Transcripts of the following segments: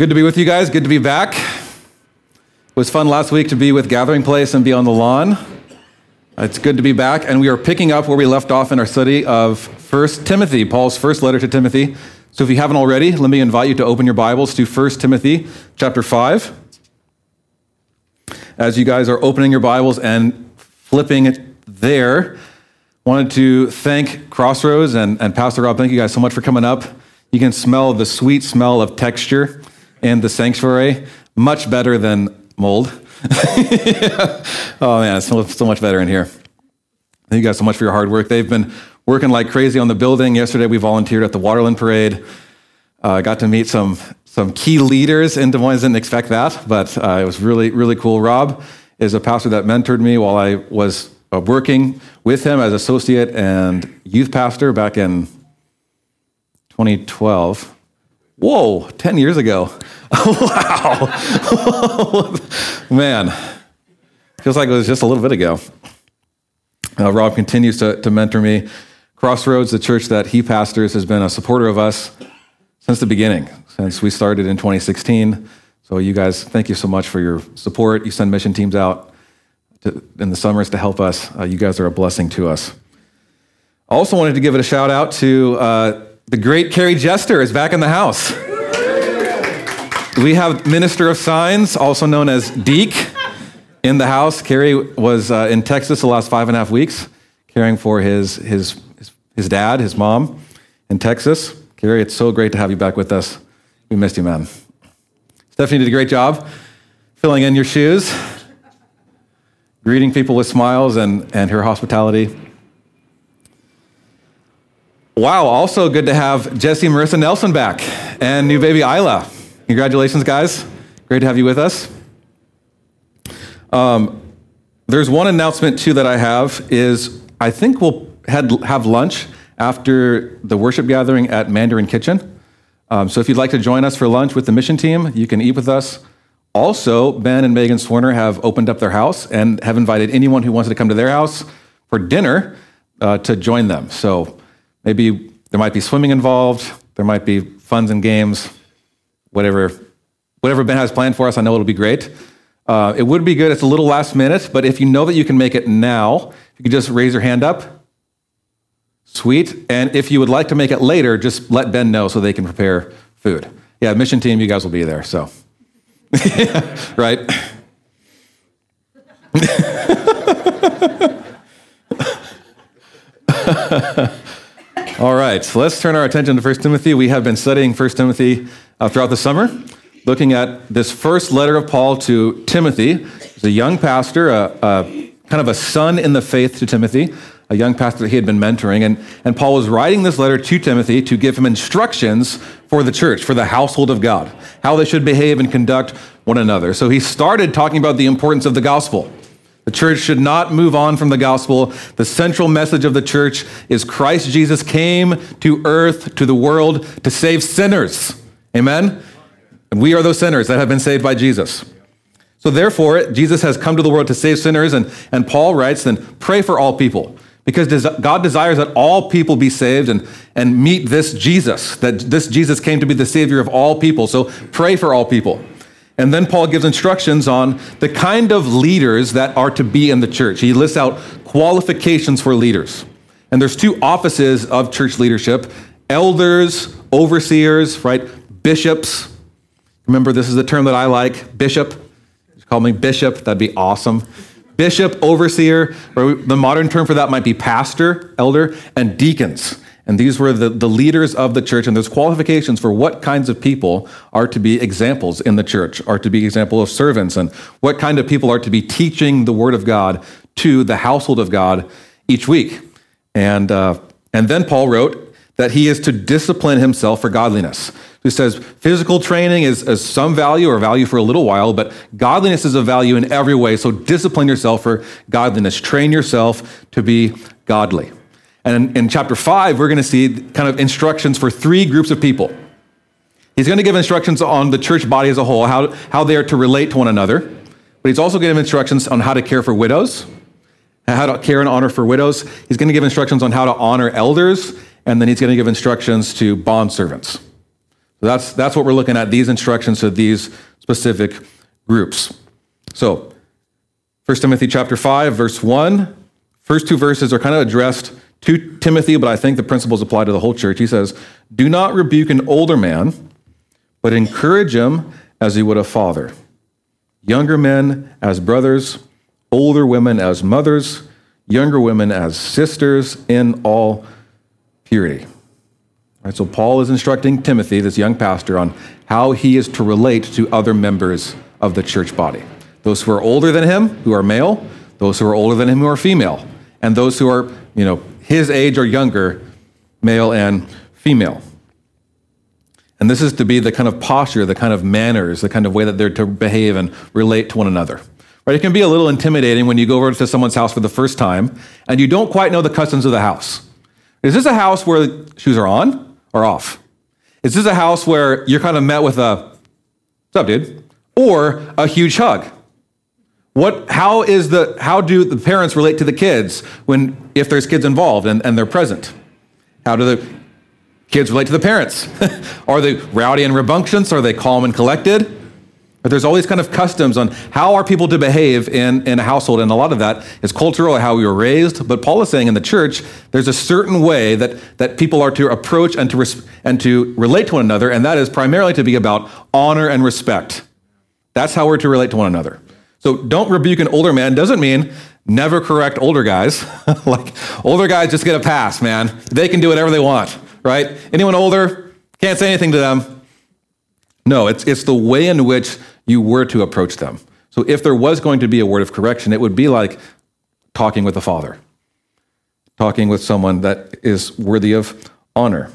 Good to be with you guys. Good to be back. It was fun last week to be with Gathering Place and be on the lawn. It's good to be back, and we are picking up where we left off in our study of First Timothy, Paul's first letter to Timothy. So if you haven't already, let me invite you to open your Bibles to First Timothy chapter 5. As you guys are opening your Bibles and flipping it there, wanted to thank Crossroads and, and Pastor Rob. Thank you guys so much for coming up. You can smell the sweet smell of texture in the sanctuary, much better than mold. oh man, it's so, so much better in here. Thank you guys so much for your hard work. They've been working like crazy on the building. Yesterday we volunteered at the Waterland Parade. Uh, got to meet some some key leaders in Des Moines. Didn't expect that, but uh, it was really really cool. Rob is a pastor that mentored me while I was uh, working with him as associate and youth pastor back in 2012. Whoa, 10 years ago. wow. Man, feels like it was just a little bit ago. Uh, Rob continues to, to mentor me. Crossroads, the church that he pastors, has been a supporter of us since the beginning, since we started in 2016. So, you guys, thank you so much for your support. You send mission teams out to, in the summers to help us. Uh, you guys are a blessing to us. I also wanted to give it a shout out to uh, the great Carrie Jester is back in the house. We have Minister of Signs, also known as Deke, in the house. Carrie was uh, in Texas the last five and a half weeks, caring for his, his, his dad, his mom in Texas. Carrie, it's so great to have you back with us. We missed you, man. Stephanie did a great job filling in your shoes, greeting people with smiles and, and her hospitality. Wow, also good to have Jesse Marissa Nelson back and new baby Isla. Congratulations, guys. Great to have you with us. Um, there's one announcement too that I have is I think we'll have lunch after the worship gathering at Mandarin Kitchen. Um, so if you'd like to join us for lunch with the mission team, you can eat with us. Also, Ben and Megan Swerner have opened up their house and have invited anyone who wants to come to their house for dinner uh, to join them. So Maybe there might be swimming involved, there might be funs and games, whatever, whatever Ben has planned for us, I know it'll be great. Uh, it would be good, it's a little last minute, but if you know that you can make it now, you could just raise your hand up. Sweet. And if you would like to make it later, just let Ben know so they can prepare food. Yeah, mission team, you guys will be there, so. right? All right, so let's turn our attention to 1 Timothy. We have been studying 1 Timothy uh, throughout the summer, looking at this first letter of Paul to Timothy. He's a young pastor, a, a, kind of a son in the faith to Timothy, a young pastor that he had been mentoring. And, and Paul was writing this letter to Timothy to give him instructions for the church, for the household of God, how they should behave and conduct one another. So he started talking about the importance of the gospel the church should not move on from the gospel. The central message of the church is Christ Jesus came to earth, to the world, to save sinners. Amen? And we are those sinners that have been saved by Jesus. So therefore, Jesus has come to the world to save sinners, and, and Paul writes, then pray for all people. Because God desires that all people be saved and, and meet this Jesus, that this Jesus came to be the Savior of all people. So pray for all people. And then Paul gives instructions on the kind of leaders that are to be in the church. He lists out qualifications for leaders. And there's two offices of church leadership elders, overseers, right? Bishops. Remember, this is the term that I like bishop. Call me bishop, that'd be awesome. Bishop, overseer, or the modern term for that might be pastor, elder, and deacons. And these were the, the leaders of the church, and there's qualifications for what kinds of people are to be examples in the church, are to be example of servants, and what kind of people are to be teaching the word of God to the household of God each week. And, uh, and then Paul wrote that he is to discipline himself for godliness. He says physical training is, is some value or value for a little while, but godliness is a value in every way. So discipline yourself for godliness. Train yourself to be godly. And in, chapter five, we're going to see kind of instructions for three groups of people. He's going to give instructions on the church body as a whole, how, how they are to relate to one another. But he's also going to give instructions on how to care for widows, how to care and honor for widows. He's going to give instructions on how to honor elders, and then he's going to give instructions to bond servants. So that's, that's what we're looking at, these instructions to these specific groups. So, 1 Timothy chapter 5, verse 1. First two verses are kind of addressed to Timothy, but I think the principles apply to the whole church. He says, Do not rebuke an older man, but encourage him as he would a father. Younger men as brothers, older women as mothers, younger women as sisters in all purity. All right, so Paul is instructing Timothy, this young pastor, on how he is to relate to other members of the church body. Those who are older than him, who are male, those who are older than him, who are female, and those who are, you know, his age or younger, male and female. And this is to be the kind of posture, the kind of manners, the kind of way that they're to behave and relate to one another. Right? It can be a little intimidating when you go over to someone's house for the first time and you don't quite know the customs of the house. Is this a house where shoes are on or off? Is this a house where you're kind of met with a, what's up, dude? Or a huge hug? What, how, is the, how do the parents relate to the kids when, if there's kids involved and, and they're present? How do the kids relate to the parents? are they rowdy and rambunctious? Are they calm and collected? But there's all these kind of customs on how are people to behave in, in a household, and a lot of that is cultural, how we were raised. But Paul is saying in the church, there's a certain way that, that people are to approach and to, res- and to relate to one another, and that is primarily to be about honor and respect. That's how we're to relate to one another. So don't rebuke an older man doesn't mean never correct older guys. like older guys just get a pass, man. They can do whatever they want, right? Anyone older, can't say anything to them. No, it's, it's the way in which you were to approach them. So if there was going to be a word of correction, it would be like talking with a father, talking with someone that is worthy of honor.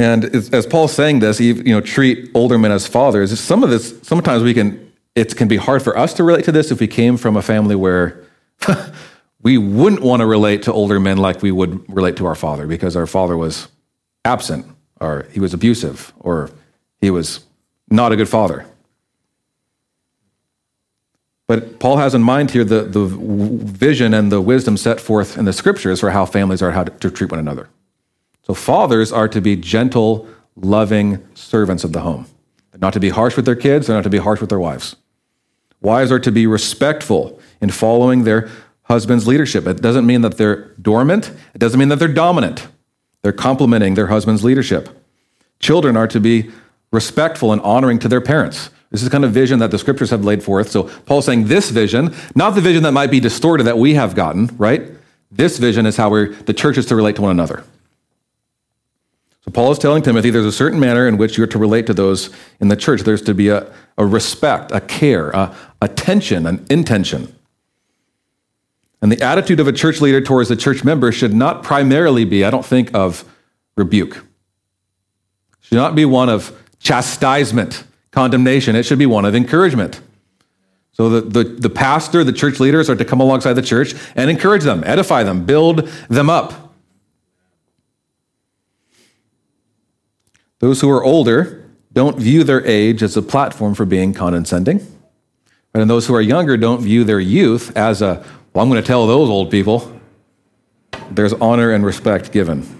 And as Paul's saying this, you know, treat older men as fathers. Some of this, sometimes we can, it can be hard for us to relate to this if we came from a family where we wouldn't want to relate to older men like we would relate to our father because our father was absent or he was abusive or he was not a good father. But Paul has in mind here the, the vision and the wisdom set forth in the scriptures for how families are how to, to treat one another. So fathers are to be gentle, loving servants of the home. They're not to be harsh with their kids, they're not to be harsh with their wives. Wives are to be respectful in following their husband's leadership. It doesn't mean that they're dormant, it doesn't mean that they're dominant. They're complementing their husband's leadership. Children are to be respectful and honoring to their parents. This is the kind of vision that the scriptures have laid forth. So Paul's saying this vision, not the vision that might be distorted that we have gotten, right? This vision is how the church is to relate to one another. Paul is telling Timothy there's a certain manner in which you're to relate to those in the church. There's to be a, a respect, a care, a attention, an intention. And the attitude of a church leader towards a church member should not primarily be, I don't think, of rebuke. It Should not be one of chastisement, condemnation. It should be one of encouragement. So the, the, the pastor, the church leaders are to come alongside the church and encourage them, edify them, build them up. Those who are older don't view their age as a platform for being condescending. And those who are younger don't view their youth as a, well, I'm going to tell those old people. There's honor and respect given.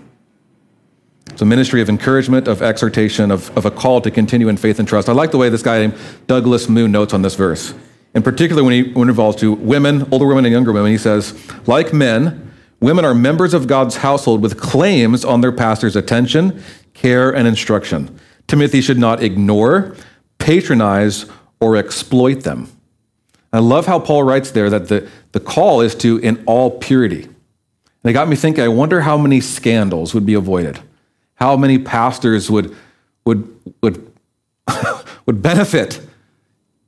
It's a ministry of encouragement, of exhortation, of, of a call to continue in faith and trust. I like the way this guy named Douglas Moo notes on this verse. In particular, when he when it involves to women, older women and younger women, he says, like men, women are members of God's household with claims on their pastor's attention, care, and instruction. Timothy should not ignore, patronize, or exploit them. I love how Paul writes there that the, the call is to in all purity. And it got me thinking, I wonder how many scandals would be avoided. How many pastors would, would, would, would benefit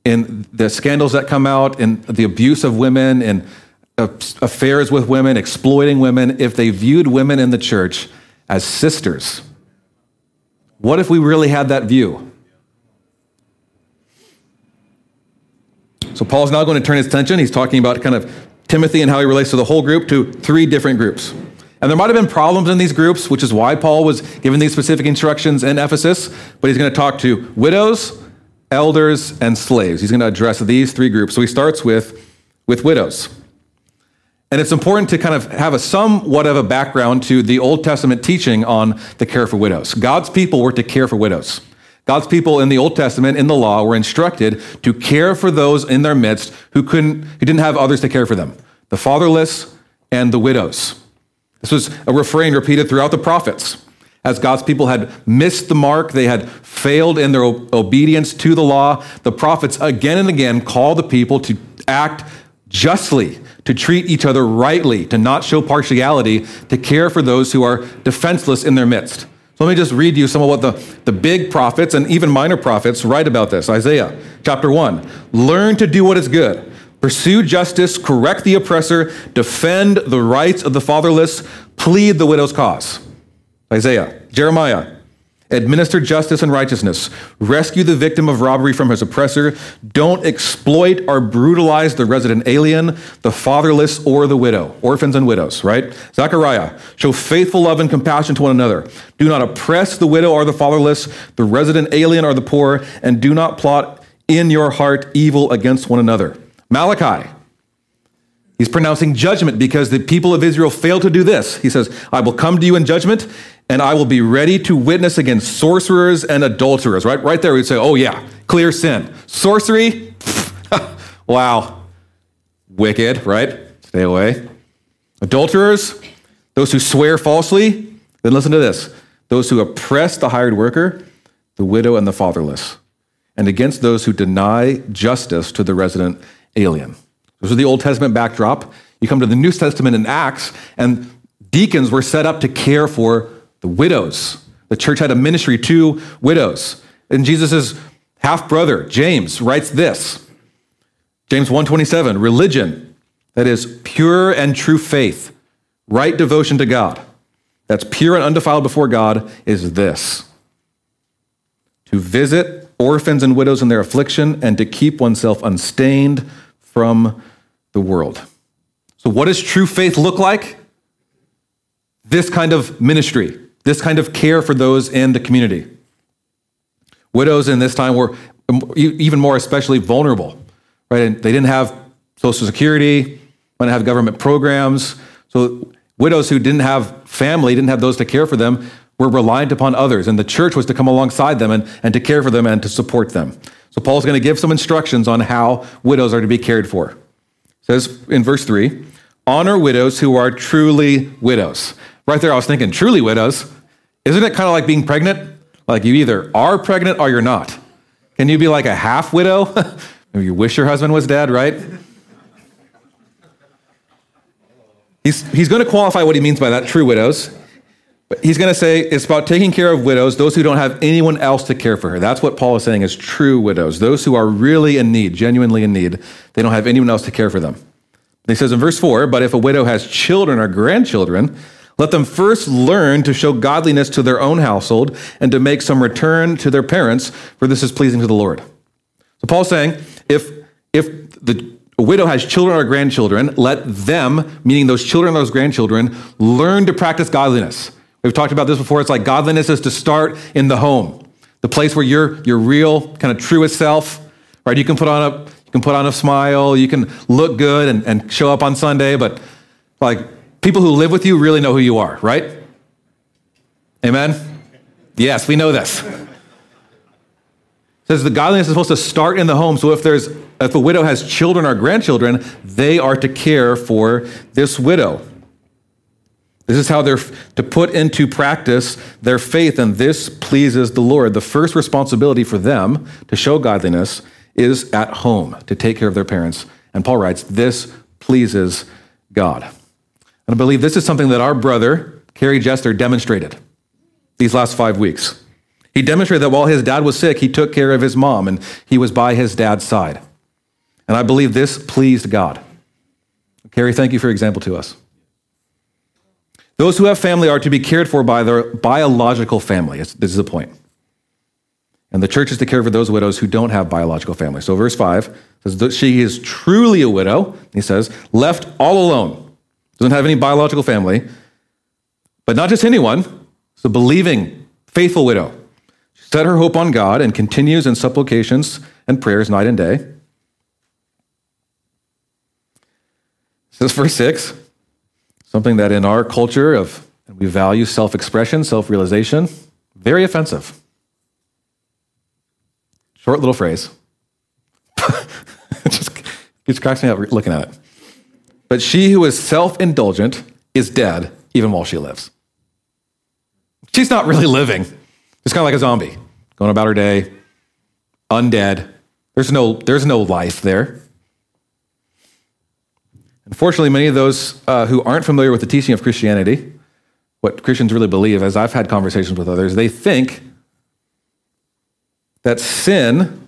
in the scandals that come out, in the abuse of women, in affairs with women, exploiting women, if they viewed women in the church as sisters what if we really had that view? So Paul's now going to turn his attention. He's talking about kind of Timothy and how he relates to the whole group to three different groups. And there might have been problems in these groups, which is why Paul was given these specific instructions in Ephesus. But he's going to talk to widows, elders, and slaves. He's going to address these three groups. So he starts with, with widows. And it's important to kind of have a somewhat of a background to the Old Testament teaching on the care for widows. God's people were to care for widows. God's people in the Old Testament, in the law, were instructed to care for those in their midst who couldn't, who didn't have others to care for them, the fatherless and the widows. This was a refrain repeated throughout the prophets. As God's people had missed the mark, they had failed in their obedience to the law, the prophets again and again called the people to act justly to treat each other rightly, to not show partiality, to care for those who are defenseless in their midst. So let me just read you some of what the, the big prophets and even minor prophets write about this. Isaiah chapter 1 Learn to do what is good, pursue justice, correct the oppressor, defend the rights of the fatherless, plead the widow's cause. Isaiah, Jeremiah, Administer justice and righteousness. Rescue the victim of robbery from his oppressor. Don't exploit or brutalize the resident alien, the fatherless, or the widow. Orphans and widows, right? Zechariah. Show faithful love and compassion to one another. Do not oppress the widow or the fatherless, the resident alien or the poor, and do not plot in your heart evil against one another. Malachi. He's pronouncing judgment because the people of Israel failed to do this. He says, I will come to you in judgment and I will be ready to witness against sorcerers and adulterers. Right, right there, we'd say, oh, yeah, clear sin. Sorcery, wow, wicked, right? Stay away. Adulterers, those who swear falsely, then listen to this those who oppress the hired worker, the widow, and the fatherless, and against those who deny justice to the resident alien. This is the Old Testament backdrop. You come to the New Testament in Acts, and deacons were set up to care for the widows. The church had a ministry to widows. And Jesus' half brother, James, writes this James 1:27, religion, that is pure and true faith, right devotion to God, that's pure and undefiled before God, is this to visit orphans and widows in their affliction and to keep oneself unstained from the world. So, what does true faith look like? This kind of ministry this kind of care for those in the community. Widows in this time were even more especially vulnerable, right? And they didn't have Social Security, didn't have government programs. So widows who didn't have family, didn't have those to care for them, were reliant upon others. And the church was to come alongside them and, and to care for them and to support them. So Paul's going to give some instructions on how widows are to be cared for. It says in verse 3 honor widows who are truly widows. Right there, I was thinking, truly widows. Isn't it kind of like being pregnant? Like you either are pregnant or you're not. Can you be like a half widow? You wish your husband was dead, right? He's, he's going to qualify what he means by that, true widows. But he's going to say it's about taking care of widows, those who don't have anyone else to care for her. That's what Paul is saying is true widows, those who are really in need, genuinely in need. They don't have anyone else to care for them. he says in verse 4 But if a widow has children or grandchildren, let them first learn to show godliness to their own household and to make some return to their parents, for this is pleasing to the Lord. So Paul's saying, if, if the widow has children or grandchildren, let them, meaning those children and those grandchildren, learn to practice godliness. We've talked about this before. It's like godliness is to start in the home, the place where you're your real, kind of truest self, right? You can put on a you can put on a smile, you can look good and, and show up on Sunday, but like people who live with you really know who you are, right? Amen? Yes, we know this. It says the godliness is supposed to start in the home. So if there's if a widow has children or grandchildren, they are to care for this widow. This is how they're to put into practice their faith, and this pleases the Lord. The first responsibility for them to show godliness is at home, to take care of their parents. And Paul writes, This pleases God. And I believe this is something that our brother, Kerry Jester, demonstrated these last five weeks. He demonstrated that while his dad was sick, he took care of his mom and he was by his dad's side. And I believe this pleased God. Kerry, thank you for your example to us. Those who have family are to be cared for by their biological family. This is the point. And the church is to care for those widows who don't have biological family. So, verse 5 says she is truly a widow, he says, left all alone doesn't have any biological family, but not just anyone, it's a believing, faithful widow. She set her hope on God and continues in supplications and prayers night and day. It says verse 6 Something that in our culture of we value self-expression, self-realization, very offensive. Short little phrase. just, just cracks me up looking at it. But she who is self-indulgent is dead even while she lives. She's not really living. It's kind of like a zombie, going about her day, undead. There's no, there's no life there. Unfortunately, many of those uh, who aren't familiar with the teaching of Christianity, what Christians really believe, as I've had conversations with others, they think that sin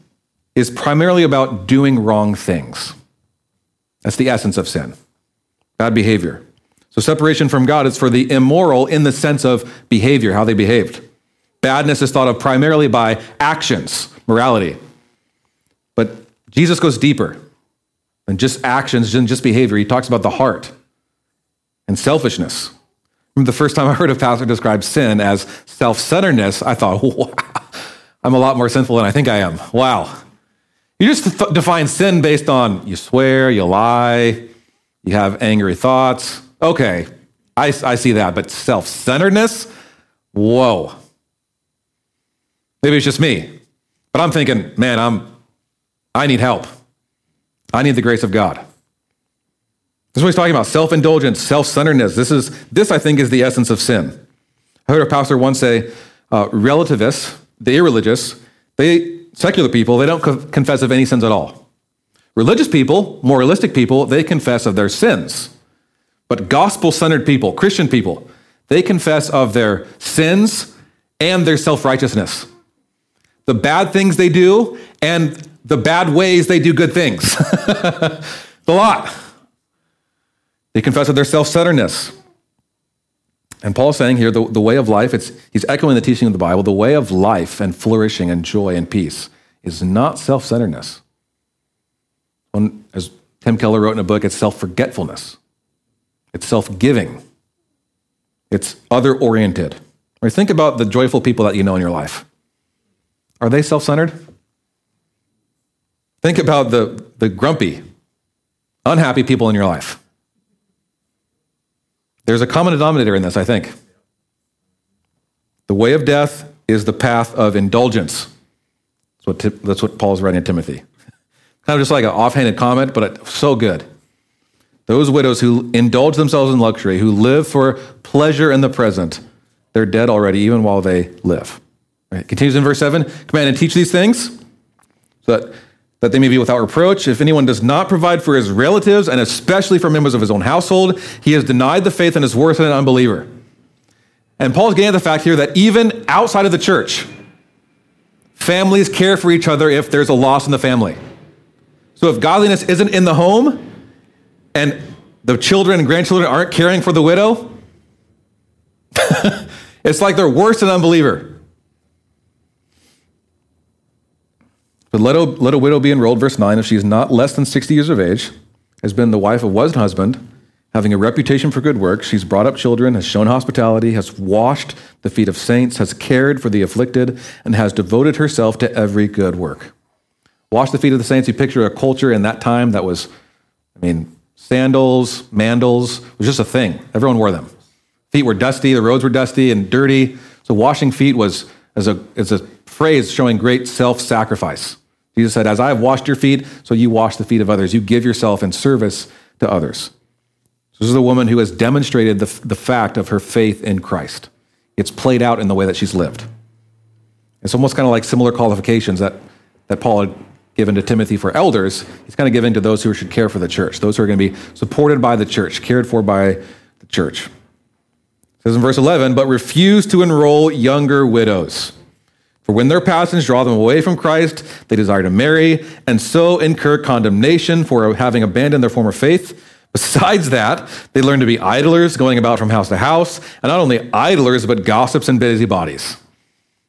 is primarily about doing wrong things. That's the essence of sin bad behavior. So, separation from God is for the immoral in the sense of behavior, how they behaved. Badness is thought of primarily by actions, morality. But Jesus goes deeper than just actions and just behavior. He talks about the heart and selfishness. Remember the first time I heard a pastor describe sin as self centeredness, I thought, wow, I'm a lot more sinful than I think I am. Wow. You just th- define sin based on you swear, you lie, you have angry thoughts. Okay, I, I see that. But self centeredness? Whoa. Maybe it's just me. But I'm thinking, man, I'm, I need help. I need the grace of God. This is what he's talking about self indulgence, self centeredness. This, is, this, I think, is the essence of sin. I heard a pastor once say uh, relativists, the irreligious, they, secular people, they don't co- confess of any sins at all. Religious people, moralistic people, they confess of their sins. But gospel centered people, Christian people, they confess of their sins and their self righteousness. The bad things they do and the bad ways they do good things. the lot. They confess of their self centeredness. And Paul's saying here the, the way of life, it's, he's echoing the teaching of the Bible, the way of life and flourishing and joy and peace is not self centeredness. As Tim Keller wrote in a book, it's self forgetfulness, it's self giving, it's other oriented. Right? Think about the joyful people that you know in your life. Are they self centered? Think about the, the grumpy, unhappy people in your life. There's a common denominator in this, I think. The way of death is the path of indulgence. That's what, that's what Paul's writing to Timothy. Kind of just like an offhanded comment, but so good. Those widows who indulge themselves in luxury, who live for pleasure in the present, they're dead already, even while they live. Right? Continues in verse 7 Command and teach these things so that, that they may be without reproach. If anyone does not provide for his relatives, and especially for members of his own household, he has denied the faith and is worse than an unbeliever. And Paul's getting at the fact here that even outside of the church, families care for each other if there's a loss in the family. So if godliness isn't in the home and the children and grandchildren aren't caring for the widow, it's like they're worse than unbeliever. But let a, let a widow be enrolled, verse 9, if she is not less than 60 years of age, has been the wife of was husband, having a reputation for good works. She's brought up children, has shown hospitality, has washed the feet of saints, has cared for the afflicted, and has devoted herself to every good work. Wash the feet of the saints. You picture a culture in that time that was, I mean, sandals, mandals was just a thing. Everyone wore them. Feet were dusty, the roads were dusty and dirty. So washing feet was as a, as a phrase showing great self sacrifice. Jesus said, As I have washed your feet, so you wash the feet of others. You give yourself in service to others. So this is a woman who has demonstrated the, the fact of her faith in Christ. It's played out in the way that she's lived. It's almost kind of like similar qualifications that, that Paul had given to Timothy for elders, he's kind of giving to those who should care for the church, those who are going to be supported by the church, cared for by the church. It says in verse 11, but refuse to enroll younger widows. For when their passions draw them away from Christ, they desire to marry, and so incur condemnation for having abandoned their former faith. Besides that, they learn to be idlers, going about from house to house, and not only idlers, but gossips and busybodies.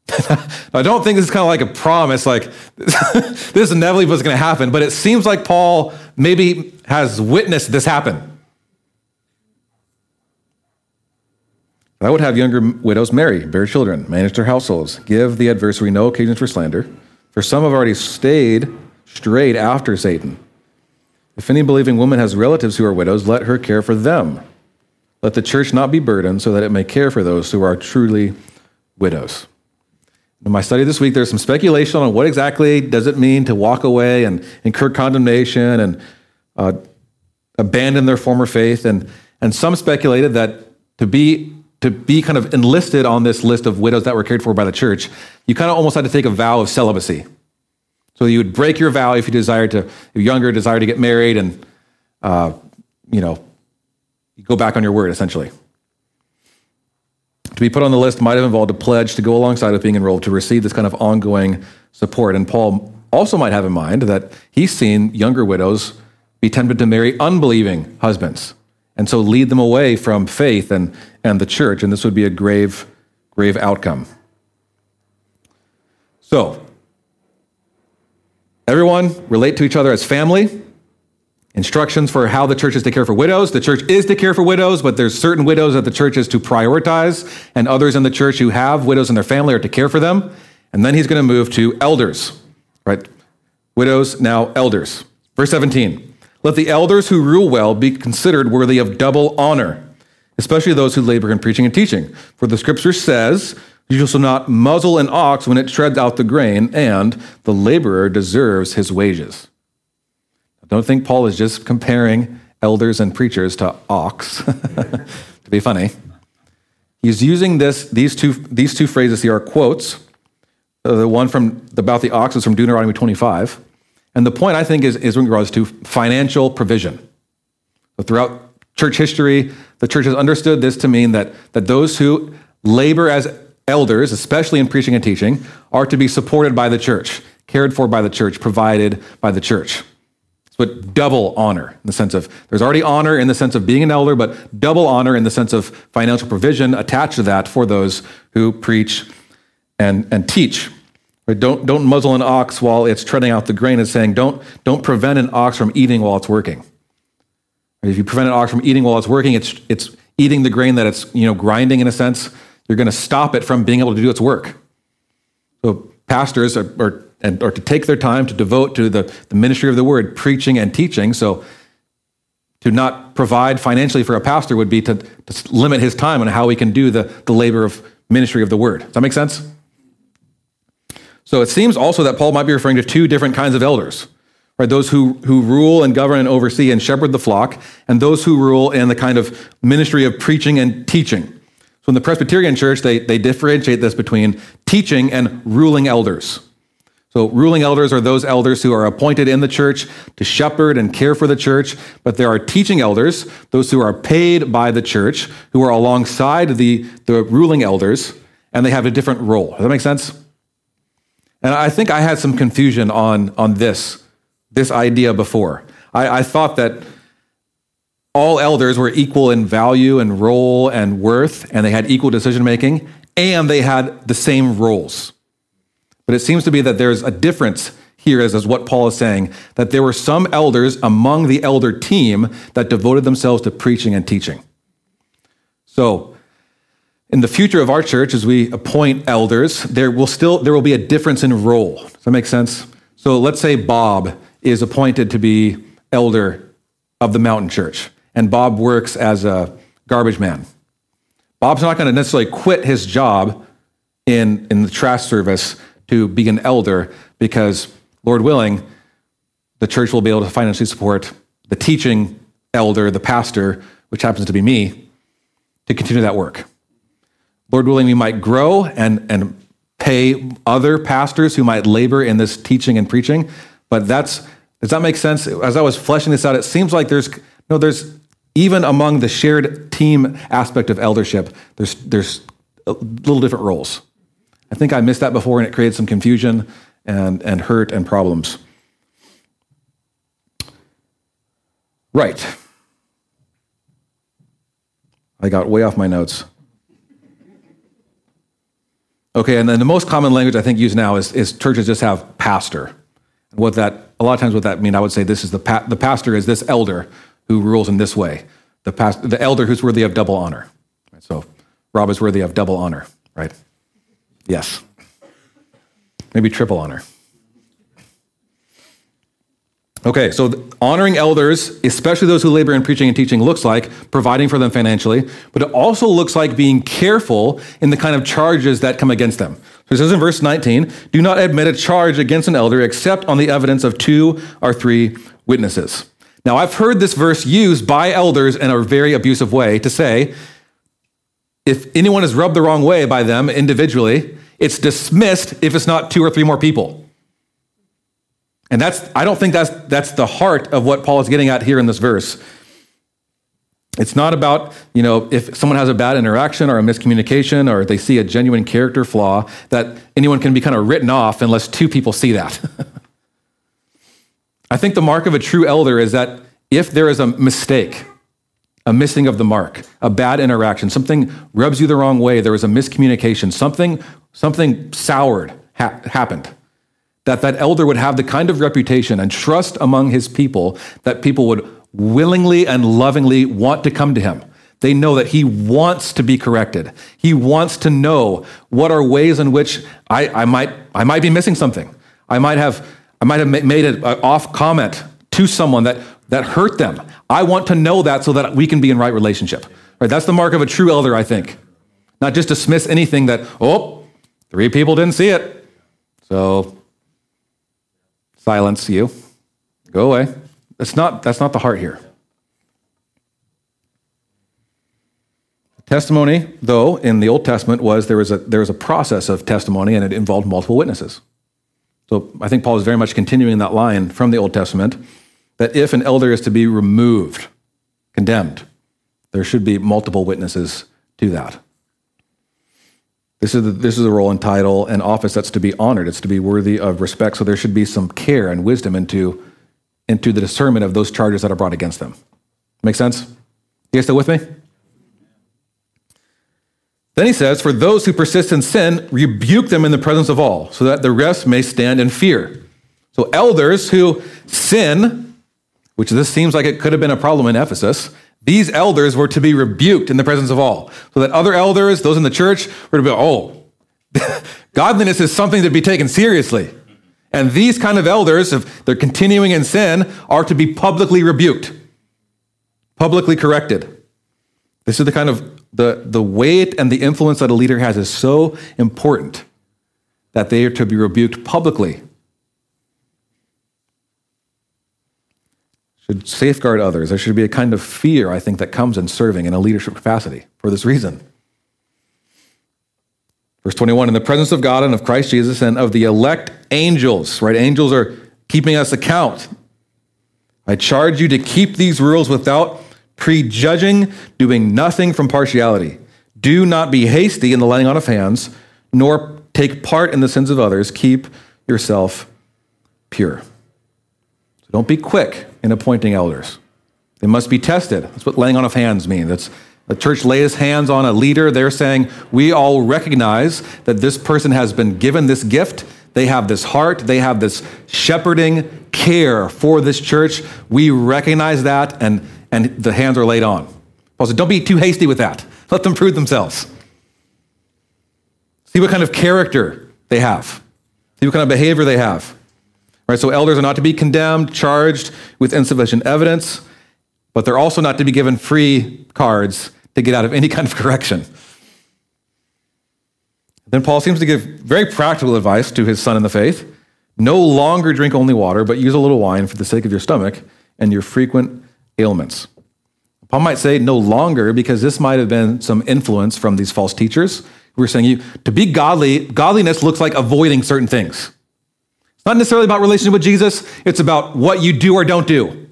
I don't think this is kind of like a promise, like this is inevitably what's going to happen, but it seems like Paul maybe has witnessed this happen. I would have younger widows marry, bear children, manage their households, give the adversary no occasions for slander, for some have already stayed, strayed after Satan. If any believing woman has relatives who are widows, let her care for them, let the church not be burdened so that it may care for those who are truly widows. In my study this week, there's some speculation on what exactly does it mean to walk away and incur condemnation and uh, abandon their former faith. And, and some speculated that to be, to be kind of enlisted on this list of widows that were cared for by the church, you kind of almost had to take a vow of celibacy. So you would break your vow if you desired to, if younger, desire to get married, and uh, you know, go back on your word essentially. To be put on the list might have involved a pledge to go alongside of being enrolled to receive this kind of ongoing support. And Paul also might have in mind that he's seen younger widows be tempted to marry unbelieving husbands, and so lead them away from faith and, and the church, and this would be a grave, grave outcome. So, everyone relate to each other as family. Instructions for how the church is to care for widows. The church is to care for widows, but there's certain widows that the church is to prioritize, and others in the church who have widows in their family are to care for them. And then he's going to move to elders, right? Widows, now elders. Verse 17. Let the elders who rule well be considered worthy of double honor, especially those who labor in preaching and teaching. For the scripture says, You shall not muzzle an ox when it treads out the grain, and the laborer deserves his wages. Don't think Paul is just comparing elders and preachers to ox, to be funny. He's using this, these, two, these two phrases here are quotes. Uh, the one from about the ox is from Deuteronomy 25. And the point, I think, is, is in regards to financial provision. Throughout church history, the church has understood this to mean that, that those who labor as elders, especially in preaching and teaching, are to be supported by the church, cared for by the church, provided by the church. But double honor in the sense of there's already honor in the sense of being an elder, but double honor in the sense of financial provision attached to that for those who preach and, and teach. Right? Don't, don't muzzle an ox while it's treading out the grain. It's saying don't, don't prevent an ox from eating while it's working. Right? If you prevent an ox from eating while it's working, it's, it's eating the grain that it's you know, grinding in a sense. You're going to stop it from being able to do its work. So pastors are, are and, or to take their time to devote to the, the ministry of the word, preaching and teaching. So to not provide financially for a pastor would be to, to limit his time on how he can do the, the labor of ministry of the word. Does that make sense? So it seems also that Paul might be referring to two different kinds of elders, right? Those who, who rule and govern and oversee and shepherd the flock, and those who rule in the kind of ministry of preaching and teaching. So in the Presbyterian church, they, they differentiate this between teaching and ruling elders. So, ruling elders are those elders who are appointed in the church to shepherd and care for the church, but there are teaching elders, those who are paid by the church, who are alongside the, the ruling elders, and they have a different role. Does that make sense? And I think I had some confusion on, on this, this idea before. I, I thought that all elders were equal in value and role and worth, and they had equal decision making, and they had the same roles. But it seems to be that there's a difference here, as, as what Paul is saying, that there were some elders among the elder team that devoted themselves to preaching and teaching. So, in the future of our church, as we appoint elders, there will still there will be a difference in role. Does that make sense? So let's say Bob is appointed to be elder of the mountain church, and Bob works as a garbage man. Bob's not going to necessarily quit his job in, in the trash service to be an elder because, Lord willing, the church will be able to financially support the teaching elder, the pastor, which happens to be me, to continue that work. Lord willing, we might grow and, and pay other pastors who might labor in this teaching and preaching. But that's, does that make sense? As I was fleshing this out, it seems like there's, no, there's, even among the shared team aspect of eldership, there's, there's little different roles. I think I missed that before and it created some confusion and, and hurt and problems. Right. I got way off my notes. Okay, and then the most common language I think used now is, is churches just have pastor. What that, a lot of times what that means, I would say this is the, pa- the pastor is this elder who rules in this way. The, past, the elder who's worthy of double honor. So Rob is worthy of double honor, right? Yes. Maybe triple honor. Okay, so honoring elders, especially those who labor in preaching and teaching, looks like providing for them financially, but it also looks like being careful in the kind of charges that come against them. So it says in verse 19, do not admit a charge against an elder except on the evidence of two or three witnesses. Now, I've heard this verse used by elders in a very abusive way to say, if anyone is rubbed the wrong way by them individually, it's dismissed if it's not two or three more people. And that's, I don't think that's, that's the heart of what Paul is getting at here in this verse. It's not about, you know, if someone has a bad interaction or a miscommunication or they see a genuine character flaw, that anyone can be kind of written off unless two people see that. I think the mark of a true elder is that if there is a mistake, a missing of the mark, a bad interaction, something rubs you the wrong way, there was a miscommunication, something, something soured ha- happened that that elder would have the kind of reputation and trust among his people that people would willingly and lovingly want to come to him. They know that he wants to be corrected. He wants to know what are ways in which I, I might, I might be missing something. I might have, I might have made an uh, off comment to someone that, that hurt them. I want to know that so that we can be in right relationship. Right? That's the mark of a true elder, I think. Not just dismiss anything that, oh, three people didn't see it. So silence you. Go away. That's not, that's not the heart here. Testimony, though, in the Old Testament was there was a there was a process of testimony and it involved multiple witnesses. So I think Paul is very much continuing that line from the Old Testament that if an elder is to be removed, condemned, there should be multiple witnesses to that. This is, the, this is a role and title and office that's to be honored. It's to be worthy of respect. So there should be some care and wisdom into, into the discernment of those charges that are brought against them. Make sense? You guys still with me? Then he says, For those who persist in sin, rebuke them in the presence of all, so that the rest may stand in fear. So elders who sin, which this seems like it could have been a problem in Ephesus, these elders were to be rebuked in the presence of all. So that other elders, those in the church, were to be, oh, godliness is something to be taken seriously. And these kind of elders, if they're continuing in sin, are to be publicly rebuked, publicly corrected. This is the kind of the, the weight and the influence that a leader has is so important that they are to be rebuked publicly should safeguard others. There should be a kind of fear, I think, that comes in serving in a leadership capacity for this reason. Verse 21 In the presence of God and of Christ Jesus and of the elect angels, right? Angels are keeping us account. I charge you to keep these rules without prejudging, doing nothing from partiality. Do not be hasty in the laying on of hands, nor take part in the sins of others. Keep yourself pure. So don't be quick in appointing elders. They must be tested. That's what laying on of hands means. That's the church lays hands on a leader. They're saying, we all recognize that this person has been given this gift. They have this heart. They have this shepherding care for this church. We recognize that, and, and the hands are laid on. Paul said, don't be too hasty with that. Let them prove themselves. See what kind of character they have. See what kind of behavior they have. Right? So elders are not to be condemned, charged with insufficient evidence, but they're also not to be given free cards to get out of any kind of correction. Then Paul seems to give very practical advice to his son in the faith. No longer drink only water, but use a little wine for the sake of your stomach and your frequent ailments. Paul might say no longer because this might have been some influence from these false teachers who were saying you to be godly, godliness looks like avoiding certain things. Not necessarily about relationship with Jesus, it's about what you do or don't do.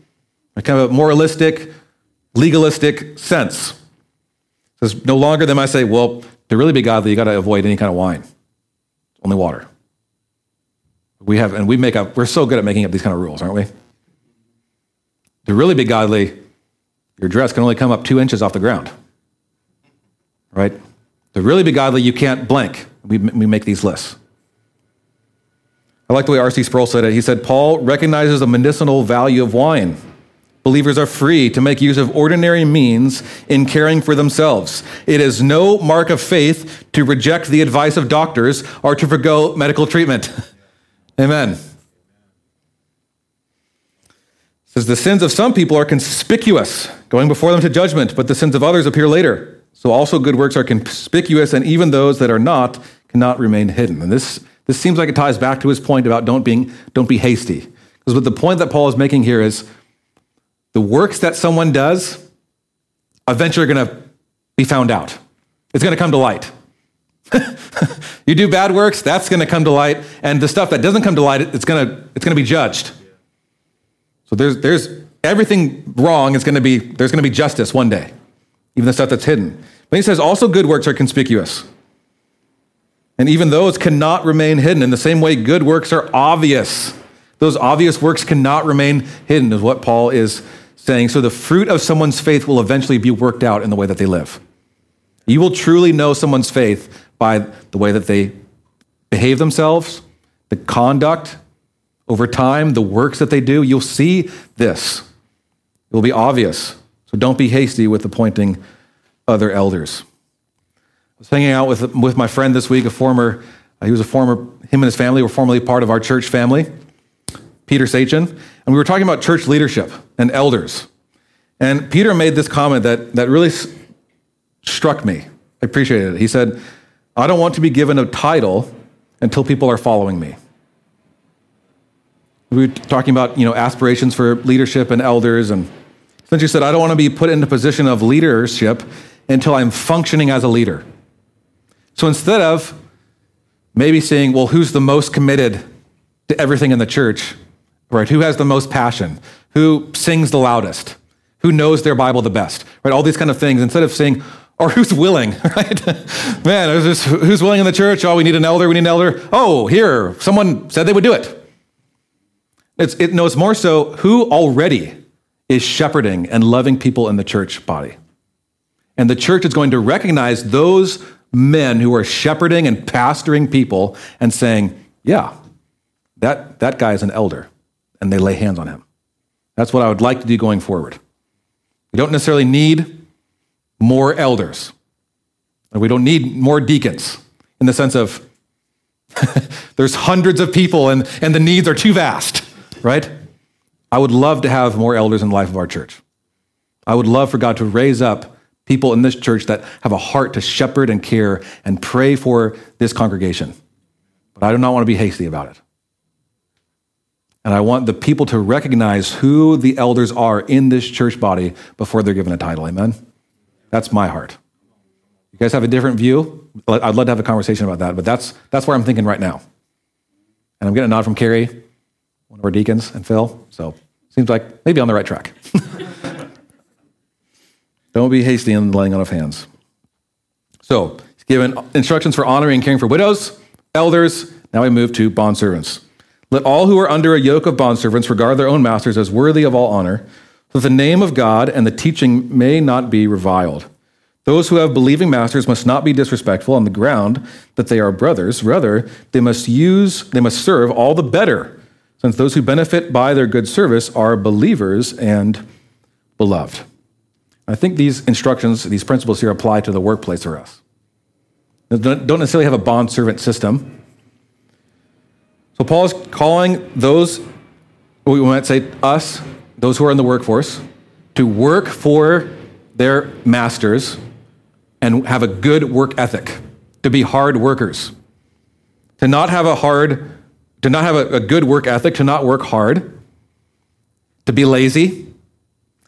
A kind of a moralistic, legalistic sense. Says no longer than I say, well, to really be godly, you got to avoid any kind of wine. Only water. We have, and we make up, we're so good at making up these kind of rules, aren't we? To really be godly, your dress can only come up two inches off the ground. Right? To really be godly, you can't blank. We, we make these lists. I like the way R.C. Sproul said it. He said, Paul recognizes the medicinal value of wine. Believers are free to make use of ordinary means in caring for themselves. It is no mark of faith to reject the advice of doctors or to forego medical treatment. Amen. says the sins of some people are conspicuous, going before them to judgment, but the sins of others appear later. So also good works are conspicuous, and even those that are not cannot remain hidden. And this, this seems like it ties back to his point about don't, being, don't be hasty. Because what the point that Paul is making here is the works that someone does eventually are going to be found out. It's going to come to light. you do bad works, that's going to come to light, and the stuff that doesn't come to light, it's going to it's going to be judged. So there's there's everything wrong is going to be there's going to be justice one day, even the stuff that's hidden. But he says also good works are conspicuous. And even those cannot remain hidden. In the same way, good works are obvious. Those obvious works cannot remain hidden, is what Paul is saying. So the fruit of someone's faith will eventually be worked out in the way that they live. You will truly know someone's faith by the way that they behave themselves, the conduct over time, the works that they do. You'll see this. It will be obvious. So don't be hasty with appointing other elders. Was hanging out with, with my friend this week, a former, uh, he was a former, him and his family were formerly part of our church family, Peter Sachin, and we were talking about church leadership and elders. And Peter made this comment that, that really struck me. I appreciated it. He said, I don't want to be given a title until people are following me. We were talking about, you know, aspirations for leadership and elders, and essentially said, I don't want to be put in a position of leadership until I'm functioning as a leader. So instead of maybe saying, well, who's the most committed to everything in the church, right? Who has the most passion? Who sings the loudest? Who knows their Bible the best, right? All these kind of things. Instead of saying, or who's willing, right? Man, who's willing in the church? Oh, we need an elder, we need an elder. Oh, here, someone said they would do it. It's, it, no, it's more so who already is shepherding and loving people in the church body. And the church is going to recognize those men who are shepherding and pastoring people and saying, yeah, that, that guy is an elder. And they lay hands on him. That's what I would like to do going forward. We don't necessarily need more elders. and We don't need more deacons in the sense of there's hundreds of people and, and the needs are too vast, right? I would love to have more elders in the life of our church. I would love for God to raise up people in this church that have a heart to shepherd and care and pray for this congregation. But I do not want to be hasty about it. And I want the people to recognize who the elders are in this church body before they're given a title. Amen? That's my heart. You guys have a different view? I'd love to have a conversation about that, but that's, that's where I'm thinking right now. And I'm getting a nod from Carrie, one of our deacons, and Phil. So seems like maybe on the right track. Don't be hasty in the laying on of hands. So, he's given instructions for honoring and caring for widows, elders. Now we move to bondservants. Let all who are under a yoke of bondservants regard their own masters as worthy of all honor, so that the name of God and the teaching may not be reviled. Those who have believing masters must not be disrespectful on the ground that they are brothers. Rather, they must use, they must serve all the better, since those who benefit by their good service are believers and beloved. I think these instructions, these principles here apply to the workplace for us. Don't necessarily have a bond servant system. So Paul is calling those, we might say us, those who are in the workforce, to work for their masters and have a good work ethic, to be hard workers, to not have a hard, to not have a, a good work ethic, to not work hard, to be lazy,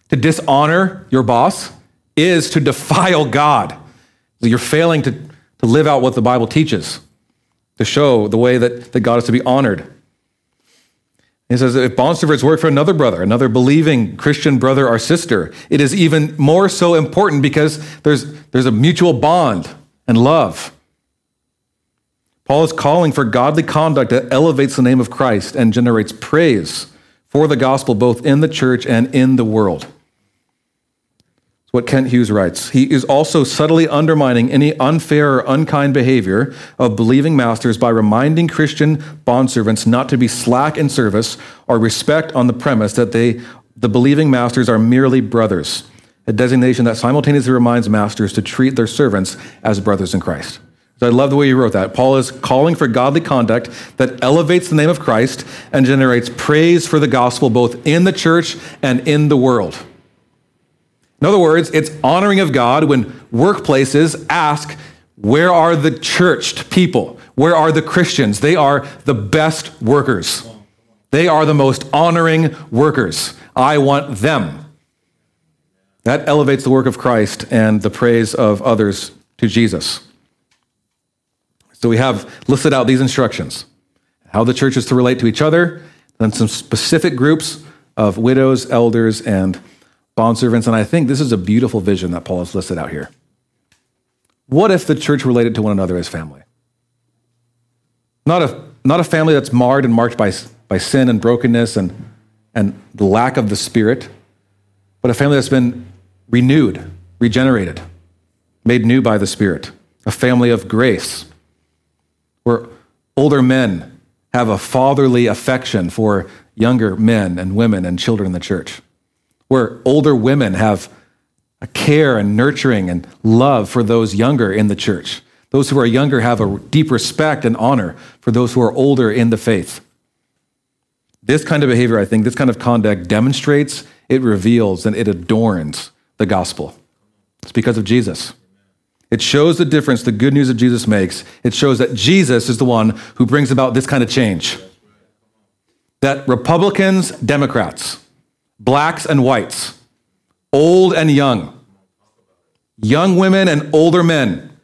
to dishonor your boss is to defile God. You're failing to, to live out what the Bible teaches, to show the way that, that God is to be honored. He says, if bondservants work for another brother, another believing Christian brother or sister, it is even more so important because there's, there's a mutual bond and love. Paul is calling for godly conduct that elevates the name of Christ and generates praise for the gospel both in the church and in the world what Kent Hughes writes. He is also subtly undermining any unfair or unkind behavior of believing masters by reminding Christian bondservants not to be slack in service or respect on the premise that they, the believing masters are merely brothers, a designation that simultaneously reminds masters to treat their servants as brothers in Christ. So I love the way you wrote that. Paul is calling for godly conduct that elevates the name of Christ and generates praise for the gospel both in the church and in the world. In other words, it's honoring of God when workplaces ask, Where are the churched people? Where are the Christians? They are the best workers. They are the most honoring workers. I want them. That elevates the work of Christ and the praise of others to Jesus. So we have listed out these instructions how the church is to relate to each other, then some specific groups of widows, elders, and bondservants. And I think this is a beautiful vision that Paul has listed out here. What if the church related to one another as family? Not a, not a family that's marred and marked by, by sin and brokenness and, and the lack of the Spirit, but a family that's been renewed, regenerated, made new by the Spirit, a family of grace where older men have a fatherly affection for younger men and women and children in the church, where older women have a care and nurturing and love for those younger in the church. Those who are younger have a deep respect and honor for those who are older in the faith. This kind of behavior, I think, this kind of conduct demonstrates, it reveals, and it adorns the gospel. It's because of Jesus. It shows the difference the good news of Jesus makes. It shows that Jesus is the one who brings about this kind of change. That Republicans, Democrats, blacks and whites, old and young, young women and older men,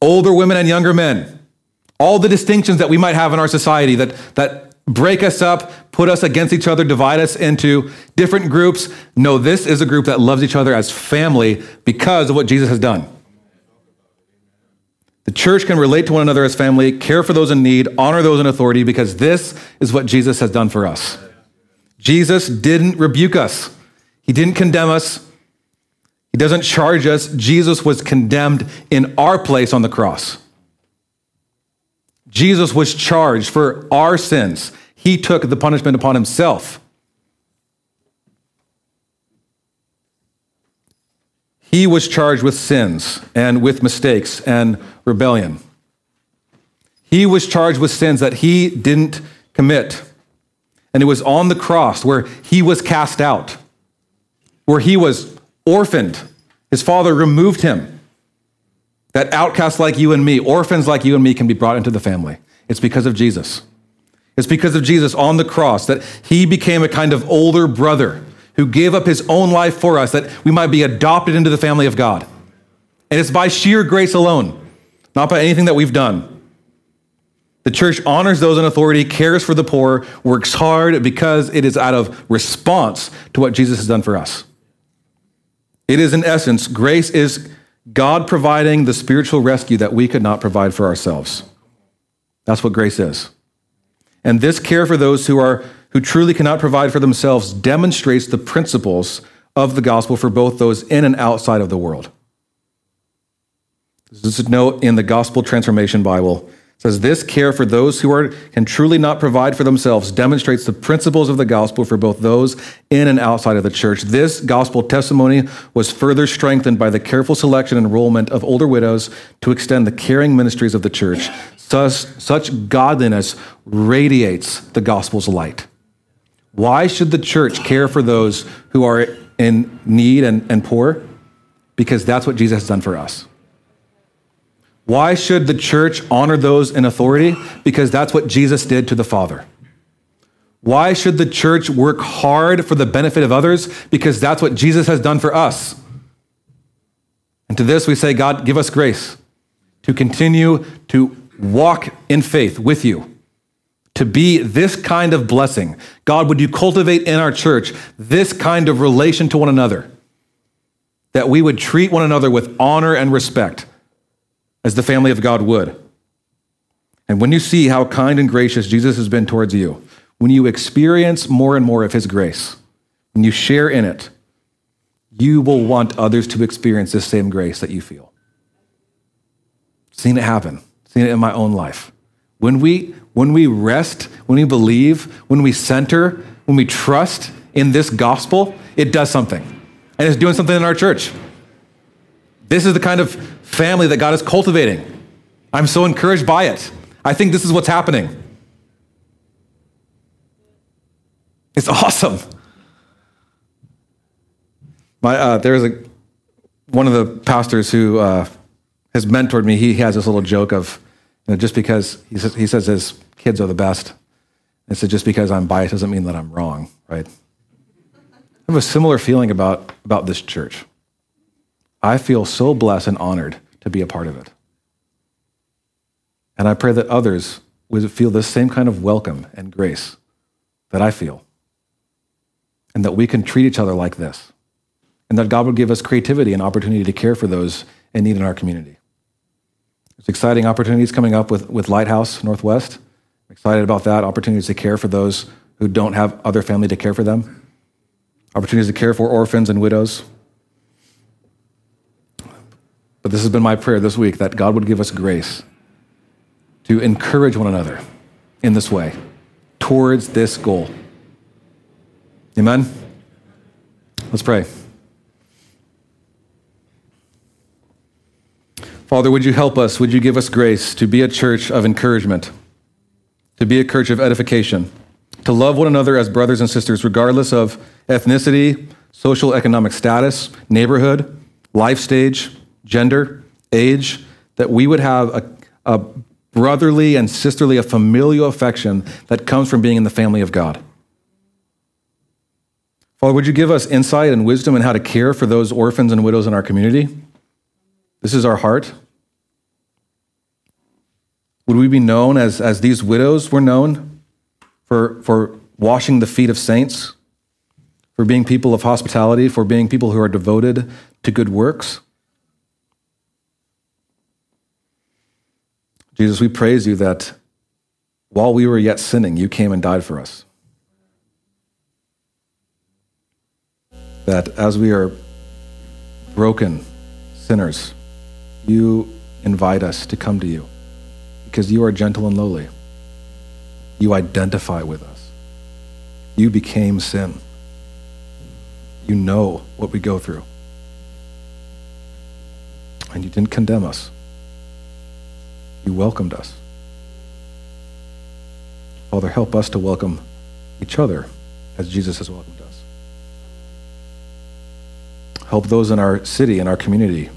older women and younger men, all the distinctions that we might have in our society that, that break us up, put us against each other, divide us into different groups. No, this is a group that loves each other as family because of what Jesus has done. The church can relate to one another as family, care for those in need, honor those in authority, because this is what Jesus has done for us. Jesus didn't rebuke us, He didn't condemn us, He doesn't charge us. Jesus was condemned in our place on the cross. Jesus was charged for our sins. He took the punishment upon himself. He was charged with sins and with mistakes and rebellion. He was charged with sins that he didn't commit. And it was on the cross where he was cast out, where he was orphaned. His father removed him that outcasts like you and me, orphans like you and me, can be brought into the family. It's because of Jesus. It's because of Jesus on the cross that he became a kind of older brother who gave up his own life for us that we might be adopted into the family of God. And it's by sheer grace alone, not by anything that we've done. The church honors those in authority, cares for the poor, works hard because it is out of response to what Jesus has done for us. It is, in essence, grace is God providing the spiritual rescue that we could not provide for ourselves. That's what grace is. And this care for those who are who truly cannot provide for themselves demonstrates the principles of the gospel for both those in and outside of the world. This is a note in the Gospel Transformation Bible says this care for those who are can truly not provide for themselves demonstrates the principles of the gospel for both those in and outside of the church. This gospel testimony was further strengthened by the careful selection and enrollment of older widows to extend the caring ministries of the church. Such, such godliness radiates the gospel's light. Why should the church care for those who are in need and, and poor? Because that's what jesus has done for us why should the church honor those in authority? Because that's what Jesus did to the Father. Why should the church work hard for the benefit of others? Because that's what Jesus has done for us. And to this we say, God, give us grace to continue to walk in faith with you, to be this kind of blessing. God, would you cultivate in our church this kind of relation to one another? That we would treat one another with honor and respect as the family of God would. And when you see how kind and gracious Jesus has been towards you, when you experience more and more of his grace, when you share in it, you will want others to experience this same grace that you feel. Seen it happen, seen it in my own life. When we, when we rest, when we believe, when we center, when we trust in this gospel, it does something. And it's doing something in our church. This is the kind of family that God is cultivating. I'm so encouraged by it. I think this is what's happening. It's awesome. My, uh, a one of the pastors who uh, has mentored me. He has this little joke of you know, just because he says, he says his kids are the best. And so just because I'm biased doesn't mean that I'm wrong, right? I have a similar feeling about, about this church. I feel so blessed and honored to be a part of it. And I pray that others would feel the same kind of welcome and grace that I feel. And that we can treat each other like this. And that God would give us creativity and opportunity to care for those in need in our community. There's exciting opportunities coming up with, with Lighthouse Northwest. I'm excited about that. Opportunities to care for those who don't have other family to care for them. Opportunities to care for orphans and widows. But this has been my prayer this week that God would give us grace to encourage one another in this way towards this goal. Amen? Let's pray. Father, would you help us? Would you give us grace to be a church of encouragement, to be a church of edification, to love one another as brothers and sisters, regardless of ethnicity, social economic status, neighborhood, life stage, gender, age, that we would have a, a brotherly and sisterly, a familial affection that comes from being in the family of God. Father, would you give us insight and wisdom in how to care for those orphans and widows in our community? This is our heart. Would we be known as, as these widows were known for, for washing the feet of saints, for being people of hospitality, for being people who are devoted to good works? Jesus, we praise you that while we were yet sinning, you came and died for us. That as we are broken sinners, you invite us to come to you because you are gentle and lowly. You identify with us. You became sin. You know what we go through. And you didn't condemn us. You welcomed us. Father, help us to welcome each other as Jesus has welcomed us. Help those in our city, in our community,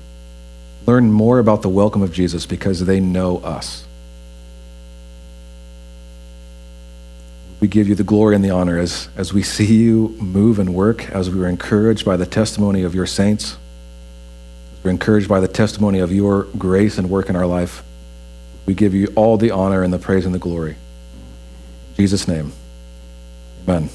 learn more about the welcome of Jesus because they know us. We give you the glory and the honor as, as we see you move and work, as we are encouraged by the testimony of your saints, as we're encouraged by the testimony of your grace and work in our life. We give you all the honor and the praise and the glory. In Jesus' name, amen.